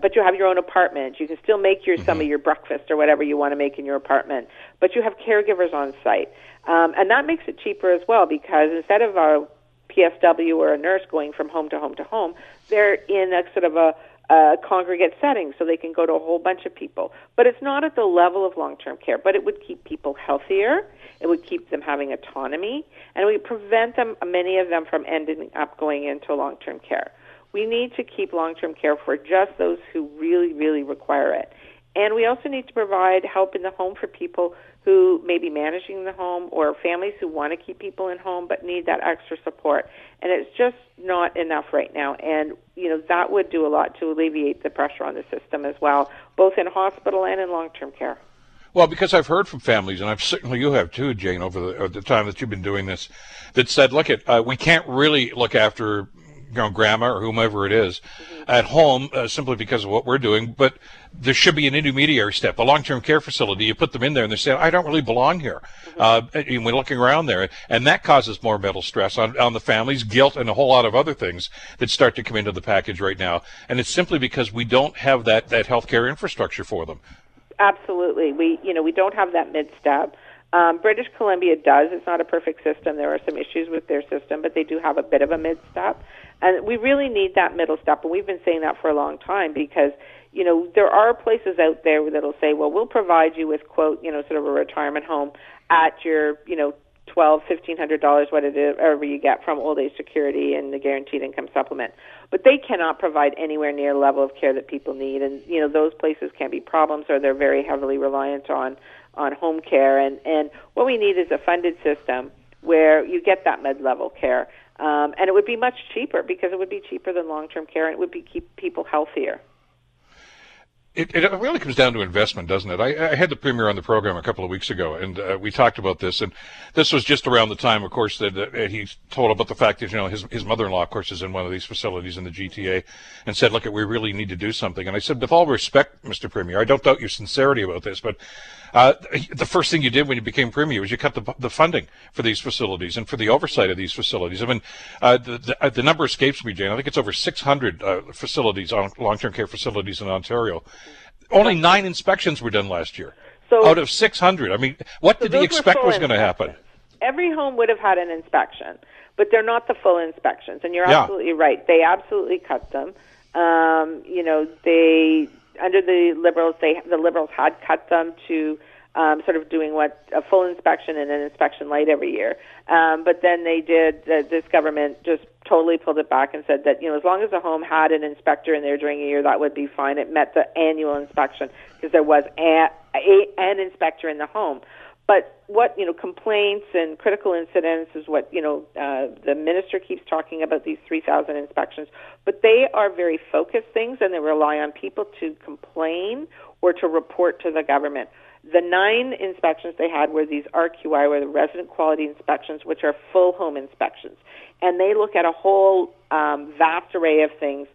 but you have your own apartment. You can still make your mm-hmm. some of your breakfast or whatever you want to make in your apartment, but you have caregivers on site, um, and that makes it cheaper as well because instead of a PSW or a nurse going from home to home to home. They're in a sort of a, a congregate setting, so they can go to a whole bunch of people. But it's not at the level of long-term care. But it would keep people healthier. It would keep them having autonomy, and we prevent them, many of them, from ending up going into long-term care. We need to keep long-term care for just those who really, really require it. And we also need to provide help in the home for people who may be managing the home or families who want to keep people in home but need that extra support. And it's just not enough right now. And, you know, that would do a lot to alleviate the pressure on the system as well, both in hospital and in long term care. Well, because I've heard from families, and I've certainly you have too, Jane, over the, over the time that you've been doing this, that said, look, at uh, we can't really look after you know, grandma or whomever it is mm-hmm. at home uh, simply because of what we're doing. But there should be an intermediary step, a long-term care facility. You put them in there and they say, I don't really belong here. Mm-hmm. Uh, and we're looking around there and that causes more mental stress on, on the families, guilt and a whole lot of other things that start to come into the package right now. And it's simply because we don't have that, that healthcare infrastructure for them. Absolutely. We, you know, we don't have that mid-step. Um, British Columbia does. It's not a perfect system. There are some issues with their system, but they do have a bit of a mid step. And we really need that middle step. And we've been saying that for a long time because, you know, there are places out there that'll say, well, we'll provide you with, quote, you know, sort of a retirement home at your, you know, twelve, fifteen hundred dollars, whatever you get from old age security and the guaranteed income supplement. But they cannot provide anywhere near the level of care that people need, and you know those places can be problems, or they're very heavily reliant on on home care. And, and what we need is a funded system where you get that mid level care. Um, and it would be much cheaper because it would be cheaper than long term care and it would be keep people healthier. It, it really comes down to investment, doesn't it? I, I had the premier on the program a couple of weeks ago, and uh, we talked about this. And this was just around the time, of course, that he told about the fact that you know his his mother-in-law, of course, is in one of these facilities in the GTA, and said, "Look, we really need to do something." And I said, with all respect, Mr. Premier, I don't doubt your sincerity about this, but uh, the first thing you did when you became premier was you cut the, the funding for these facilities and for the oversight of these facilities. I mean, uh, the, the, uh, the, number escapes me, Jane. I think it's over 600 uh, facilities, long-term care facilities in Ontario. Only nine inspections were done last year. So, out of 600. I mean, what so did he expect was going to happen? every home would have had an inspection, but they're not the full inspections. And you're Yeah. absolutely right. They absolutely cut them. Um, you know, they under the liberals, they the liberals had cut them to um, sort of doing what a full inspection and an inspection light every year. Um, but then they did. Uh, this government just totally pulled it back and said that you know as long as a home had an inspector in there during a year, that would be fine. It met the annual inspection because there was a, a, an inspector in the home. But what you know, complaints and critical incidents is what you know. Uh, the minister keeps talking about these 3,000 inspections, but they are very focused things, and they rely on people to complain or to report to the government. The nine inspections they had were these RQI, were the resident quality inspections, which are full home inspections, and they look at a whole um, vast array of things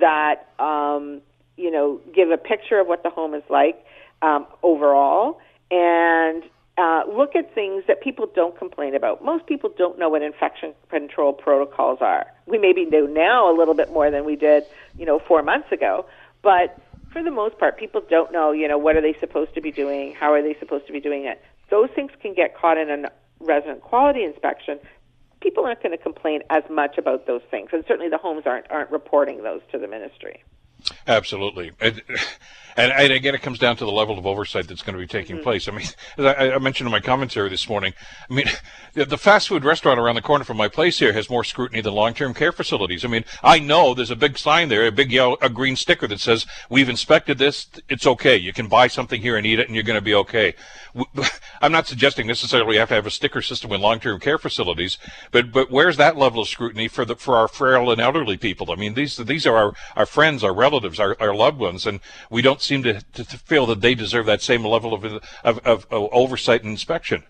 that um, you know give a picture of what the home is like um, overall, and uh, look at things that people don't complain about. Most people don't know what infection control protocols are. We maybe know now a little bit more than we did, you know, four months ago. But for the most part, people don't know, you know, what are they supposed to be doing? How are they supposed to be doing it? Those things can get caught in a resident quality inspection. People aren't going to complain as much about those things, and certainly the homes aren't aren't reporting those to the ministry. Absolutely. And, and, and again, it comes down to the level of oversight that's going to be taking Mm-hmm. place. I mean, as I, I mentioned in my commentary this morning, I mean, the, the fast food restaurant around the corner from my place here has more scrutiny than long-term care facilities. I mean, I know there's a big sign there, a big yellow, a green sticker that says, we've inspected this. It's okay. You can buy something here and eat it and you're going to be okay. I'm not suggesting necessarily you have to have a sticker system in long-term care facilities, but, but where's that level of scrutiny for the, for our frail and elderly people? I mean, these, these are our, our friends, our relatives, our, our loved ones, and we don't seem to, to, to feel that they deserve that same level of, of, of, of oversight and inspection.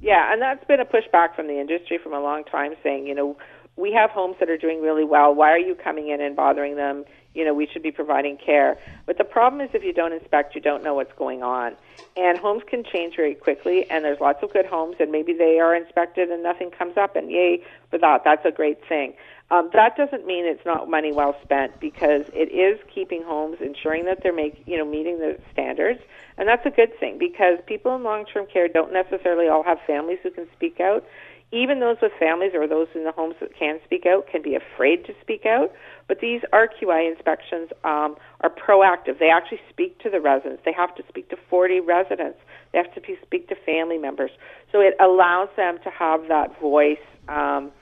Yeah, and that's been a pushback from the industry from a long time saying, you know, we have homes that are doing really well. Why are you coming in and bothering them? You know, we should be providing care. But the problem is if you don't inspect, you don't know what's going on. And homes can change very quickly, and there's lots of good homes, and maybe they are inspected and nothing comes up, and yay for that. That's a great thing. Um, that doesn't mean it's not money well spent because it is keeping homes, ensuring that they're make, you know, meeting the standards, and that's a good thing because people in long-term care don't necessarily all have families who can speak out. Even those with families or those in the homes that can speak out can be afraid to speak out. But these RQI inspections um, are proactive. They actually speak to the residents. They have to speak to 40 residents. They have to speak to family members. So it allows them to have that voice. Um,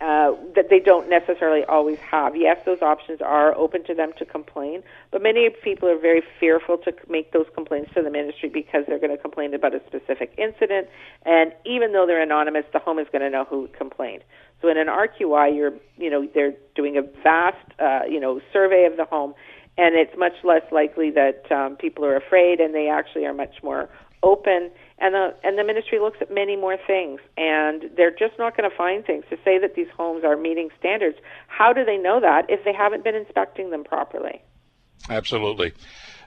uh, that they don't necessarily always have. Yes, those options are open to them to complain, but many people are very fearful to make those complaints to the ministry because they're going to complain about a specific incident, and even though they're anonymous, the home is going to know who complained. So in an RQI, you're, you know, they're doing a vast, uh, you know, survey of the home, and it's much less likely that um, people are afraid, and they actually are much more open and the and the ministry looks at many more things and they're just not going to find things to say that these homes are meeting standards how do they know that if they haven't been inspecting them properly Absolutely.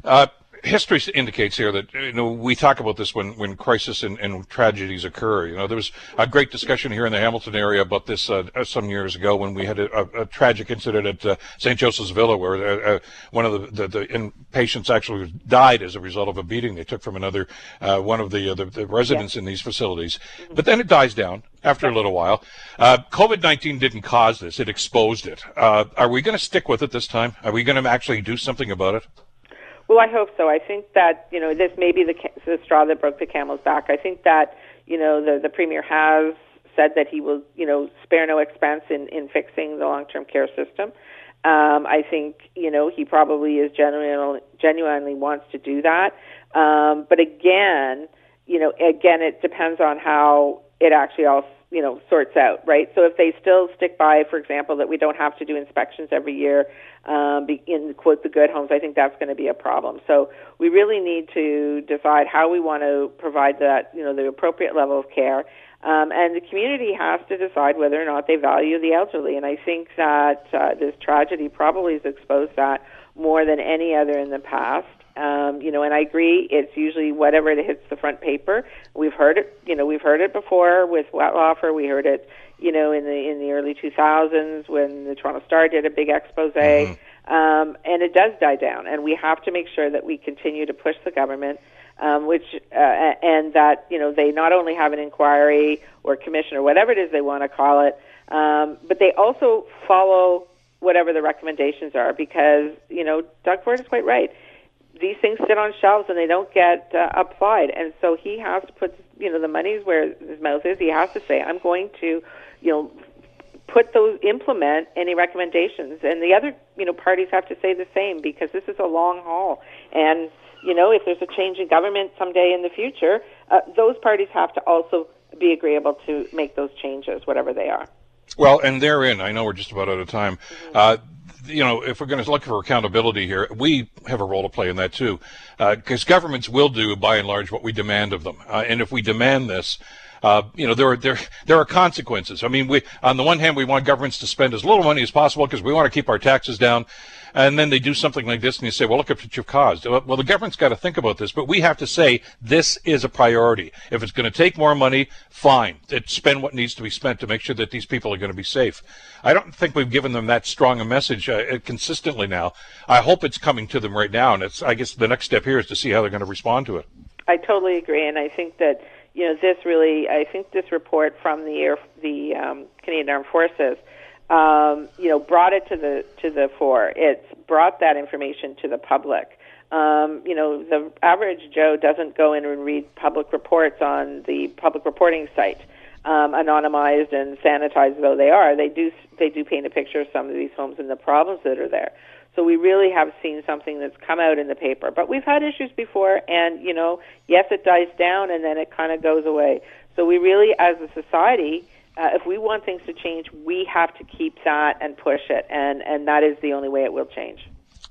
Uh, history indicates here that you know we talk about this when when crisis and, and tragedies occur. You know, there was a great discussion here in the Hamilton area about this uh, uh, some years ago when we had a, a, a tragic incident at uh, St. Joseph's Villa where uh, uh, one of the, the, the patients actually died as a result of a beating they took from another uh, one of the, uh, the the residents in these facilities. But then it dies down after a little while. Uh, COVID nineteen didn't cause this; it exposed it. Uh, are we going to stick with it this time? Are we going to actually do something about it? Well, I hope so. I think that you know this may be the, the straw that broke the camel's back. I think that you know the the premier has said that he will you know spare no expense in in fixing the long term care system. Um, I think you know he probably is genuinely genuinely wants to do that. Um, but again, you know, again, it depends on how it actually all you know sorts out, right? So if they still stick by, for example, that we don't have to do inspections every year um, in quote the good homes, I think that's going to be a problem. So we really need to decide how we want to provide that you know the appropriate level of care. Um, and the community has to decide whether or not they value the elderly. And I think that uh, this tragedy probably has exposed that more than any other in the past. Um, you know, and I agree. It's usually whatever it hits the front paper. We've heard it. You know, we've heard it before with Wettlaufer. We heard it. You know, in the in the early 2000s when the Toronto Star did a big expose, um, and it does die down. And we have to make sure that we continue to push the government um, which uh, and that you know they not only have an inquiry or commission or whatever it is they want to call it, um, but they also follow whatever the recommendations are because you know Doug Ford is quite right. These things sit on shelves and they don't get uh, applied, and so he has to put you know the money's where his mouth is. He has to say, "I'm going to, you know." put those implement any recommendations and the other you know parties have to say the same because this is a long haul and you know, if there's a change in government someday in the future, uh, those parties have to also be agreeable to make those changes, whatever they are. Well, and therein, I know we're just about out of time. Mm-hmm. Uh, you know, if we're going to look for accountability here, we have a role to play in that too, because uh, governments will do, by and large, what we demand of them. Uh, and if we demand this, uh, you know, there are there there are consequences. I mean, we on the one hand, we want governments to spend as little money as possible because we want to keep our taxes down and then they do something like this, and you say, "Well, look at what you've caused." Well, the government's got to think about this, but we have to say this is a priority. If it's going to take more money, fine. Spend what needs to be spent to make sure that these people are going to be safe. I don't think we've given them that strong a message uh, consistently now. I hope it's coming to them right now, and it's. I guess the next step here is to see how they're going to respond to it. I totally agree, and I think that you know this really. I think this report from the Air, the um, Canadian Armed Forces um, you know, brought it to the to the fore. It's brought that information to the public. Um, you know, the average Joe doesn't go in and read public reports on the public reporting site, um, anonymized and sanitized though they are. They do they do paint a picture of some of these homes and the problems that are there. So we really have seen something that's come out in the paper. But we've had issues before, and you know, yes, it dies down and then it kind of goes away. So we really, as a society, uh, if we want things to change, we have to keep that and push it, and and that is the only way it will change.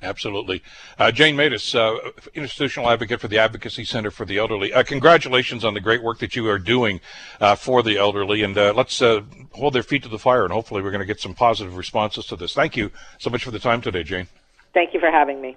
Absolutely. Uh, Jane Meadus, uh, institutional advocate for the Advocacy Center for the Elderly. Uh, congratulations on the great work that you are doing uh, for the elderly, and uh, let's uh, hold their feet to the fire, and hopefully we're going to get some positive responses to this. Thank you so much for the time today, Jane. Thank you for having me.